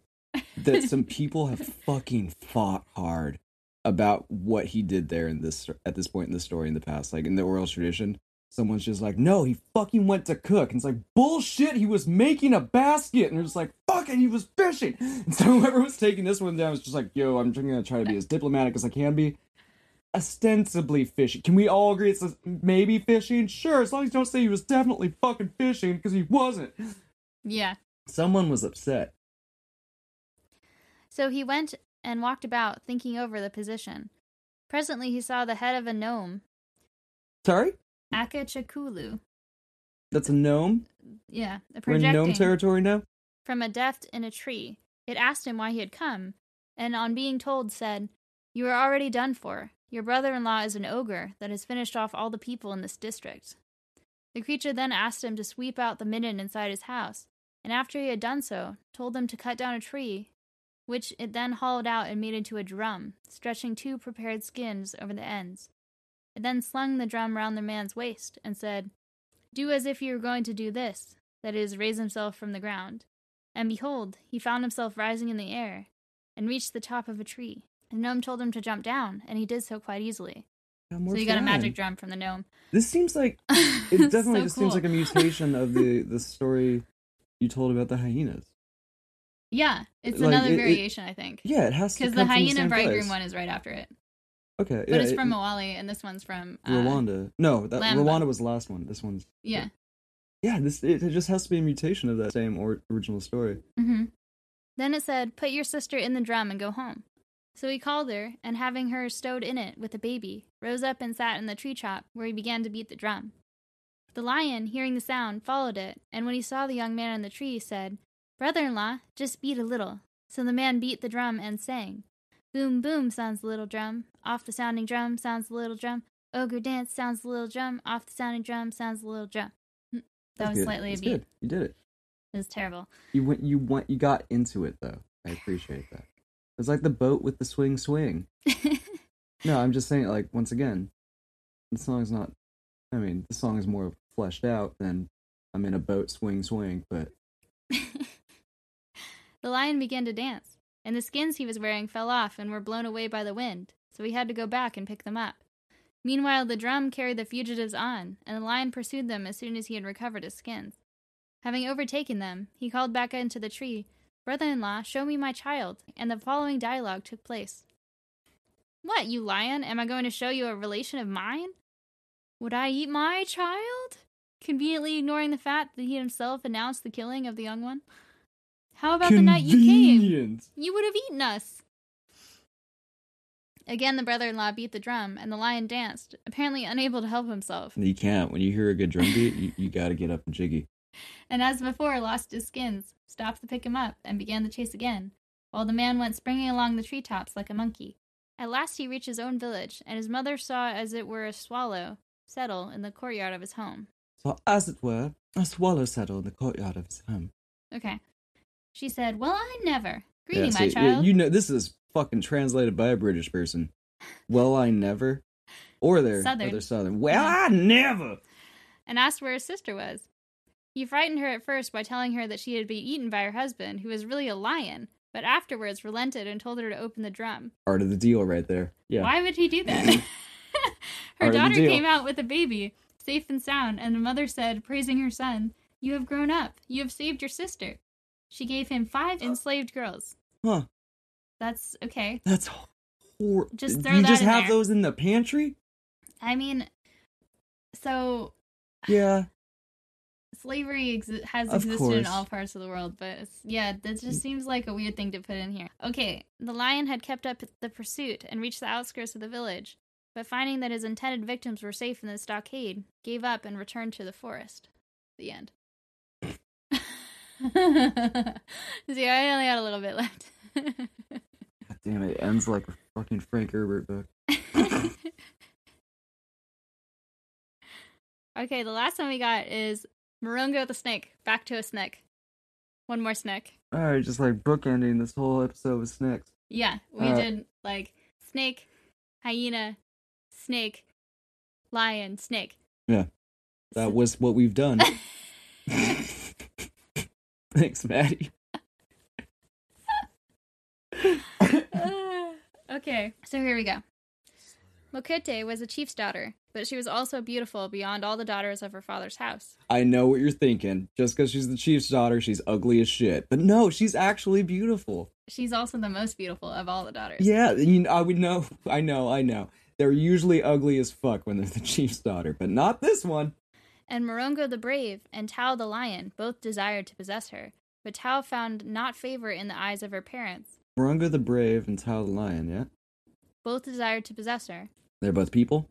that some people have fucking fought hard about what he did there in this at this point in the story in the past, like in the oral tradition. Someone's just like, no, he fucking went to cook. And it's like, bullshit, he was making a basket. And they're just like, fuck it, he was fishing. (laughs) And so whoever was taking this one down was just like, yo, I'm just gonna try to be as diplomatic as I can be. Ostensibly fishing. Can we all agree it's maybe fishing? Sure, as long as you don't say he was definitely fucking fishing, because he wasn't. yeah. Someone was upset. So he went and walked about, thinking over the position. Presently he saw the head of a gnome, Sorry? Akachakulu. That's a gnome? Yeah, a We're in gnome territory now? from a deft in a tree. It asked him why he had come, and on being told said, You are already done for. Your brother in law is an ogre that has finished off all the people in this district. The creature then asked him to sweep out the midden inside his house, and after he had done so, told them to cut down a tree, which it then hollowed out and made into a drum, stretching two prepared skins over the ends. It then slung the drum round the man's waist, and said, Do as if you were going to do this, that is, raise himself from the ground. And behold, he found himself rising in the air, and reached the top of a tree. The gnome told him to jump down, and he did so quite easily. So you got a magic drum from the gnome. This seems like (laughs) it definitely so just seems like a mutation of the (laughs) the story you told about the hyenas. Yeah, it's Like, another it- it- variation, I think. Yeah, it has to Because the hyena same bridegroom place. one is right after it. Okay, But yeah, it's it- from Moali, and this one's from uh, Rwanda. No, that Lamba. Rwanda was the last one. This one's Yeah. yeah. This it, it just has to be a mutation of that same or, original story. Mm-hmm. Then it said, Put your sister in the drum and go home. So he called her, and having her stowed in it with a baby, rose up and sat in the tree top, where he began to beat the drum. The lion, hearing the sound, followed it, and when he saw the young man in the tree, said, Brother in law, just beat a little. So the man beat the drum and sang. Boom, boom, sounds the little drum. Off the sounding drum sounds the little drum. Ogre dance sounds the little drum. Off the sounding drum sounds the little drum. Hmm, that That's was good. slightly That's a beat. good. You did it. It was terrible. You went. You went. You got into it though. I appreciate that. It's like the boat with the swing swing. (laughs) No, I'm just saying. Like once again, the song's not. I mean, the song is more fleshed out than I'm in a boat swing swing. But (laughs) the lion began to dance, and the skins he was wearing fell off and were blown away by the wind, so he had to go back and pick them up. Meanwhile, the drum carried the fugitives on, and the lion pursued them as soon as he had recovered his skins. Having overtaken them, he called back into the tree, Brother in law, show me my child, and the following dialogue took place. What, you lion? Am I going to show you a relation of mine? Would I eat my child? Conveniently ignoring the fact that he himself announced the killing of the young one. How about the night you came? You would have eaten us. Again, the brother in law beat the drum, and the lion danced, apparently unable to help himself, You can't. When you hear a good drum beat, you, you got to get up and jiggy. and as before, lost his skins, stopped to pick him up, and began the chase again, while the man went springing along the tree tops like a monkey. At last he reached his own village, and his mother saw as it were a swallow settle in the courtyard of his home. So, as it were, a swallow settle in the courtyard of his home. Okay. She said, Well, I never. Greeting, Yeah, my child. You know, this is fucking translated by a British person. Well, I never. Or they're Southern. Or they're southern. Well, Yeah. I never. and asked where his sister was. He frightened her at first by telling her that she had been eaten by her husband, who was really a lion, but afterwards relented and told her to open the drum. Art of the deal right there. Yeah. Why would he do that? (laughs) (laughs) her Part the daughter came out with a baby, safe and sound, and the mother said, praising her son, You have grown up. You have saved your sister. She gave him five enslaved girls. Huh. That's okay. That's hor- Just throw you that just in have there. those in the pantry? I mean, so Yeah. slavery exi- has Of existed in all parts of the world, but it's, yeah, that just mm. seems like a weird thing to put in here. Okay, the lion had kept up the pursuit and reached the outskirts of the village, but finding that his intended victims were safe in the stockade, gave up and returned to the forest. The end. (laughs) See, I only had a little bit left. God (laughs) damn it, it ends like a fucking Frank Herbert book. (laughs) okay, the last one we got is Morongo the snake. Back to a snake. One more snake. Alright, just like bookending this whole episode with snakes. Yeah, we Uh, did like snake, hyena, snake, lion, snake. Yeah, that was what we've done. (laughs) Thanks, Maddie. Uh, (laughs) okay, so here we go. Mokete was a chief's daughter, but she was also beautiful beyond all the daughters of her father's house. I know what you're thinking. Just because she's the chief's daughter, she's ugly as shit. But no, she's actually beautiful. She's also the most beautiful of all the daughters. Yeah, you know, I would know. (laughs) I know, I know. They're usually ugly as fuck when they're the chief's daughter, but not this one. And Morongo the brave and Tao the lion both desired to possess her, but Tao found not favor in the eyes of her parents. Morongo the brave and Tao the lion, yeah? Both desired to possess her. They're both people?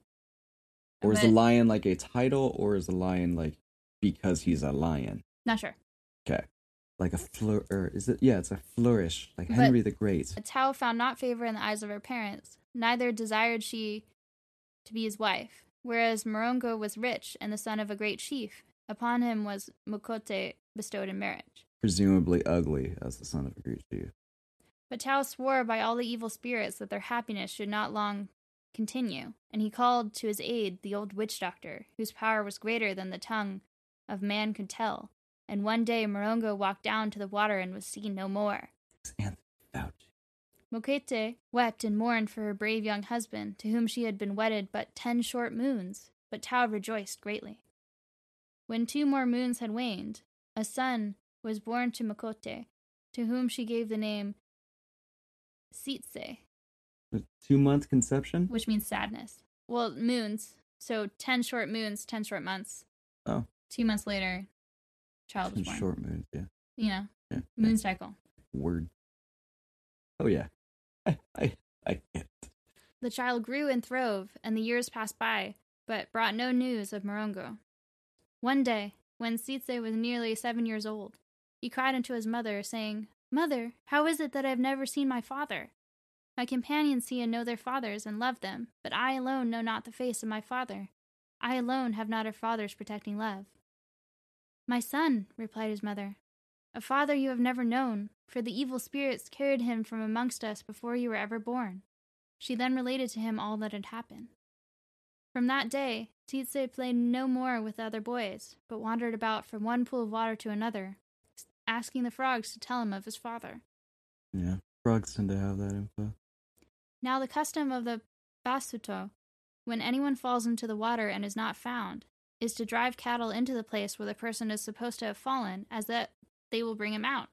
Or is the lion like a title, or is the lion like because he's a lion? Not sure. Okay. Like a flour, or is it? Yeah, it's a flourish, like But- Henry the Great. Tao found not favor in the eyes of her parents, neither desired she to be his wife. Whereas Morongo was rich and the son of a great chief, upon him was Mokete bestowed in marriage. Presumably ugly as the son of a great chief. But Tao swore by all the evil spirits that their happiness should not long continue, and he called to his aid the old witch doctor, whose power was greater than the tongue of man could tell. And one day Morongo walked down to the water and was seen no more. It's Anthony. Mokete wept and mourned for her brave young husband, to whom she had been wedded but ten short moons, but Tao rejoiced greatly. When two more moons had waned, a son was born to Mokete, to whom she gave the name Sitse, Two month conception? which means sadness. Well, moons. So ten short moons, ten short months. Oh. Two months later, child was born. short moons, yeah. You know, yeah. moon cycle. Word. Oh yeah. I I I it. The child grew and throve, and the years passed by, but brought no news of Morongo. One day, when Sitse was nearly seven years old, he cried unto his mother, saying, Mother, how is it that I have never seen my father? My companions see and know their fathers and love them, but I alone know not the face of my father. I alone have not a father's protecting love. My son, replied his mother, a father you have never known, for the evil spirits carried him from amongst us before you were ever born. She then related to him all that had happened. From that day, Tsitse played no more with the other boys, but wandered about from one pool of water to another, asking the frogs to tell him of his father. Yeah. Frogs tend to have that info. Now, the custom of the Basuto, when anyone falls into the water and is not found, is to drive cattle into the place where the person is supposed to have fallen, as that they will bring him out.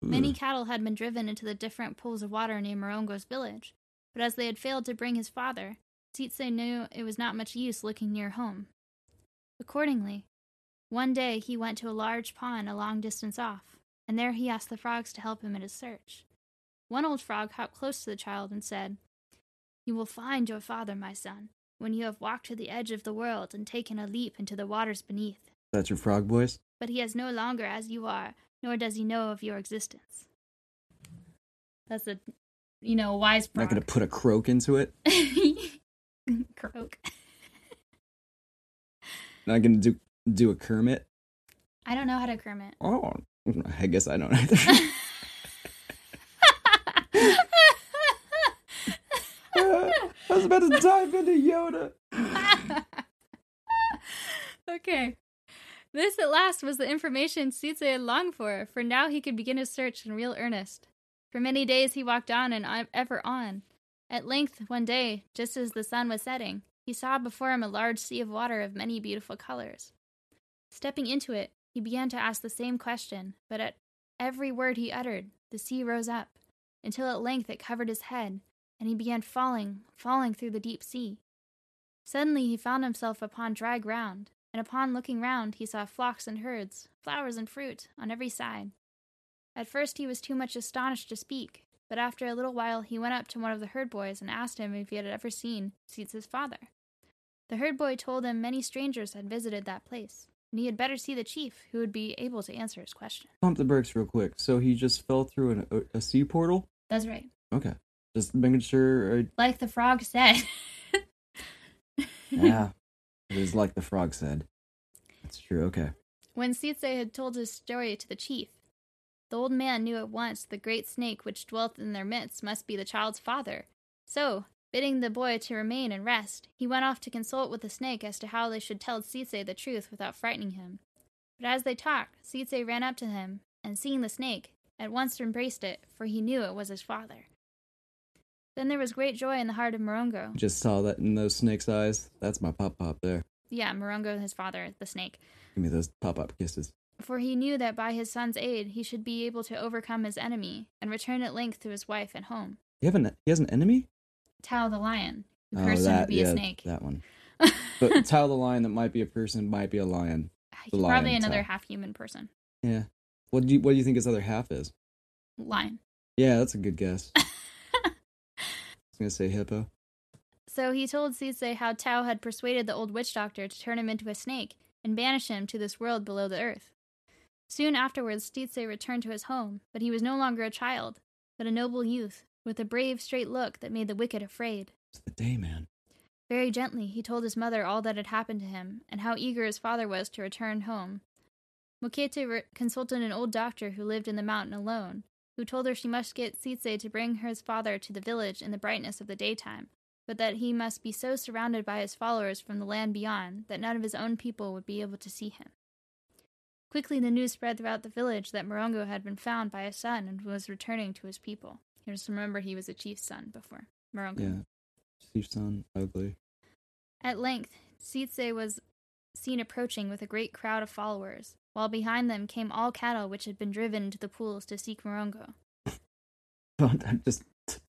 Many hmm. cattle had been driven into the different pools of water near Morongo's village, but as they had failed to bring his father, Tsitse knew it was not much use looking near home. Accordingly, one day he went to a large pond a long distance off, and there he asked the frogs to help him in his search. One old frog hopped close to the child and said, You will find your father, my son, when you have walked to the edge of the world and taken a leap into the waters beneath. That's your frog voice? But he is no longer as you are, nor does he know of your existence. That's a, you know, a wise I'm not gonna put a croak into it. (laughs) Croak. Not gonna do do a Kermit. I don't know how to Kermit. Oh I guess I don't (laughs) either. I was about to dive into Yoda. (laughs) okay. This at last was the information Tsitse had longed for, for now he could begin his search in real earnest. For many days he walked on and ever on. At length, one day, just as the sun was setting, he saw before him a large sea of water of many beautiful colors. Stepping into it, he began to ask the same question, but at every word he uttered, the sea rose up, until at length it covered his head, and he began falling, falling through the deep sea. Suddenly he found himself upon dry ground, and upon looking round he saw flocks and herds, flowers and fruit, on every side. At first he was too much astonished to speak, but after a little while he went up to one of the herd boys and asked him if he had ever seen Tsitsa's father. The herd boy told him many strangers had visited that place, and he had better see the chief, who would be able to answer his question. Pump the brakes real quick. So he just fell through an, a, a sea portal? That's right. Okay. Just making sure. I, Like the frog said. (laughs) yeah, it is like the frog said. That's true. Okay. When Sitse had told his story to the chief, the old man knew at once the great snake which dwelt in their midst must be the child's father. So, bidding the boy to remain and rest, he went off to consult with the snake as to how they should tell Sitse the truth without frightening him. But as they talked, Sitse ran up to him, and seeing the snake, at once embraced it, for he knew it was his father. Then there was great joy in the heart of Morongo. Just saw that in those snake's eyes. That's my pop pop there. Yeah, Morongo, his father, the snake. Give me those pop pop kisses. For he knew that by his son's aid he should be able to overcome his enemy and return at length to his wife and home. You have an he has an enemy? Tao the lion, who Oh, cursed him to be yeah, a snake. That one. (laughs) But Tao the lion that might be a person, might be a lion. The lion probably another half human person. Yeah. What do you what do you think his other half is? Lion. Yeah, that's a good guess. (laughs) Was gonna say hippo. So he told Sise how Tao had persuaded the old witch doctor to turn him into a snake and banish him to this world below the earth. Soon afterwards, Stitze returned to his home, but he was no longer a child, but a noble youth, with a brave, straight look that made the wicked afraid. It's the day man. Very gently, he told his mother all that had happened to him, and how eager his father was to return home. Mokete re- consulted an old doctor who lived in the mountain alone, who told her she must get Sitse to bring his father to the village in the brightness of the daytime, but that he must be so surrounded by his followers from the land beyond that none of his own people would be able to see him. Quickly the news spread throughout the village that Morongo had been found by his son and was returning to his people. You just remember he was a chief's son before Morongo. Yeah. Chief son, ugly. At length, Sitse was seen approaching with a great crowd of followers, while behind them came all cattle which had been driven into the pools to seek Morongo. Just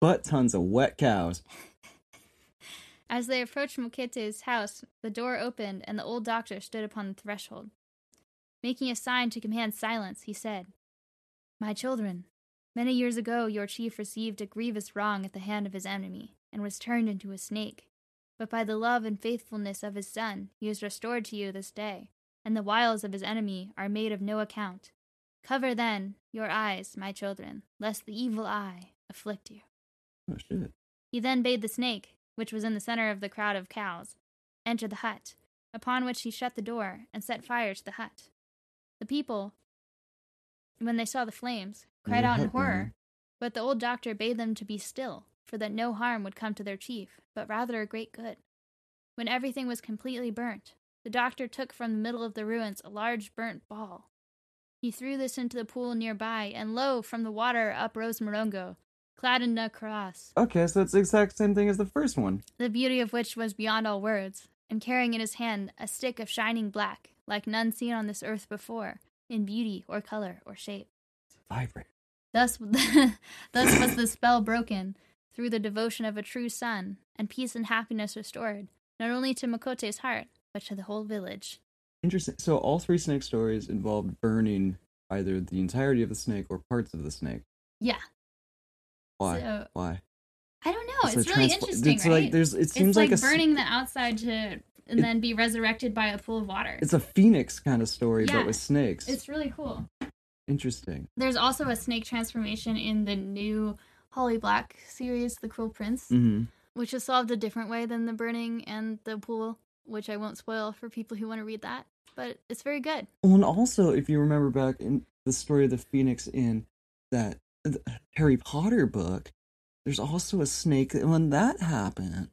butt tons of wet cows. (laughs) As they approached Mokete's house, the door opened and the old doctor stood upon the threshold. Making a sign to command silence, he said, My children, many years ago your chief received a grievous wrong at the hand of his enemy, and was turned into a snake. But by the love and faithfulness of his son, he is restored to you this day, and the wiles of his enemy are made of no account. Cover then your eyes, my children, lest the evil eye afflict you. Oh shit. He then bade the snake, which was in the center of the crowd of cows, enter the hut, upon which he shut the door and set fire to the hut. The people, when they saw the flames, cried out in horror, but the old doctor bade them to be still, for that no harm would come to their chief, but rather a great good. When everything was completely burnt, the doctor took from the middle of the ruins a large burnt ball. He threw this into the pool nearby, and lo, from the water up rose Morongo, clad in a cross. Okay, so it's the exact same thing as the first one. the beauty of which was beyond all words, and carrying in his hand a stick of shining black, like none seen on this earth before, in beauty or color or shape. Vibrate. Thus, (laughs) thus was the spell broken through the devotion of a true son, and peace and happiness restored, not only to Mokete's heart, but to the whole village. Interesting. So all three snake stories involved burning either the entirety of the snake or parts of the snake. Yeah. Why? So, Why? I don't know. So It's really transpo- interesting, it's right? like there's it seems it's like, like, s- burning the outside to and It- then be resurrected by a pool of water. it's a phoenix kind of story Yeah. but with snakes. It's really cool. interesting. There's also a snake transformation in the new Holly Black series, The Cruel Prince, hmm which is solved a different way than the burning and the pool, which I won't spoil for people who want to read that. But it's very good. Well, and also if you remember back in the story of the phoenix in that Harry Potter book, there's also a snake when that happened.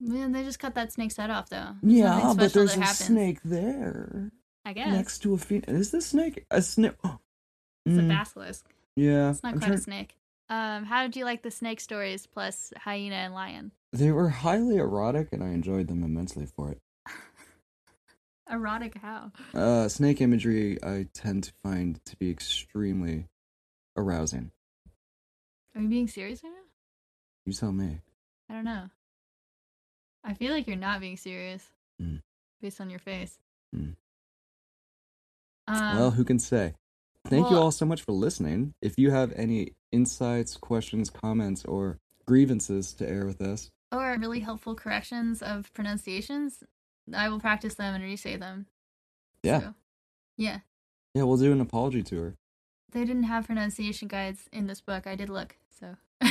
Man, they just cut that snake's head off, though. There's Yeah, but there's a happens. snake there I guess next to a phoenix. Is the snake a snake? (gasps) it's a Mm, basilisk. Yeah, It's not I'm quite trying- a snake. Um, how did you like the snake stories plus hyena and lion? They were highly erotic, and I enjoyed them immensely for it. Erotic how? Uh, snake imagery I tend to find to be extremely arousing. Are you being serious right now? You tell me. I don't know. I feel like you're not being serious Mm. based on your face. Mm. Um, well, who can say? Thank you all so much for listening. If you have any insights, questions, comments, or grievances to air with us, or really helpful corrections of pronunciations, I will practice them and re-say them. yeah, So, yeah. yeah, we'll do an apology tour. they didn't have pronunciation guides in this book. I did look, so. (laughs)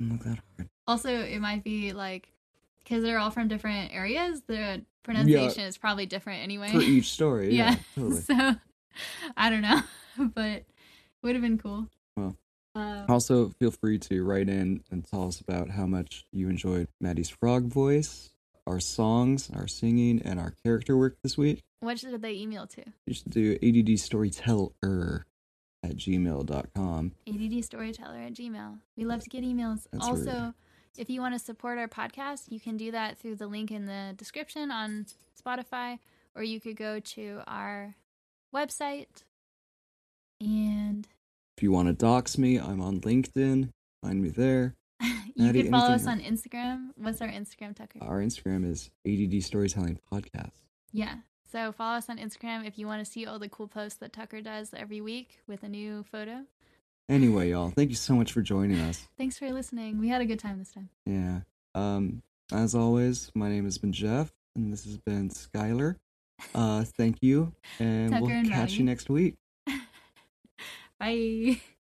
Not that hard. also, it might be like because they're all from different areas. The pronunciation is probably different anyway. For each story, (laughs) yeah, yeah. totally. so I don't know, (laughs) but would have been cool. Well, Um, Also, feel free to write in and tell us about how much you enjoyed Maddie's frog voice, our songs, our singing, and our character work this week. what should they email to? You should do ADD Storyteller at gmail.com. ADD Storyteller at Gmail. We love to get emails. That's also, rude. if you want to support our podcast, you can do that through the link in the description on Spotify, or you could go to our website and If you want to dox me, I'm on LinkedIn. Find me there. (laughs) you Maddie, can follow us on Instagram. What's our Instagram, Tucker? Our Instagram is ADD Storytelling Podcast. Yeah. So follow us on Instagram if you want to see all the cool posts that Tucker does every week with a new photo. Anyway, (laughs) y'all, thank you so much for joining us. Thanks for listening. We had a good time this time. Yeah. Um, as always, my name has been Jeff, and this has been Skylar. Uh, thank you, and (laughs) Tucker we'll and catch Maddie. you next week. Bye. (laughs)